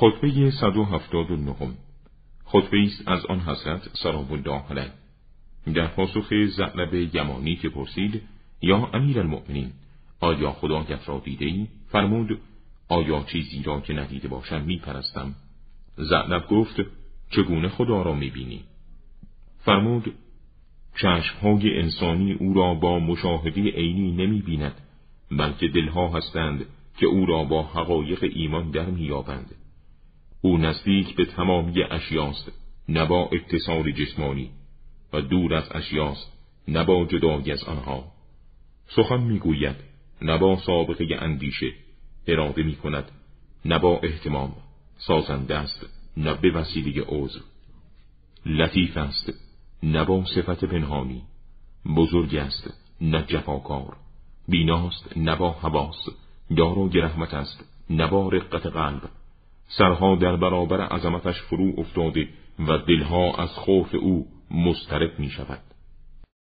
خطبه 179 خطبه است از آن حضرت سلام الله علیه در پاسخ زعلب یمانی که پرسید یا امیر المؤمنین آیا خدایت را دیده ای؟ فرمود آیا چیزی را که ندیده باشم می پرستم؟ زعلب گفت چگونه خدا را می بینی؟ فرمود چشمهای انسانی او را با مشاهده عینی نمی بیند بلکه دلها هستند که او را با حقایق ایمان در میابند او نزدیک به تمامی اشیاست نه با اتصال جسمانی و دور از اشیاست نه با جدایی از آنها. سخن می‌گوید نه با سابقه اندیشه اراده می کند نه با احتمام سازنده است نه به وسیله عذر. لطیف است نه با صفت پنهانی بزرگ است نه جفاکار. بیناست نه با حواس دارای رحمت است نه با رقت قلب. سرها در برابر عظمتش فرو افتاده و دلها از خوف او مسترب می شود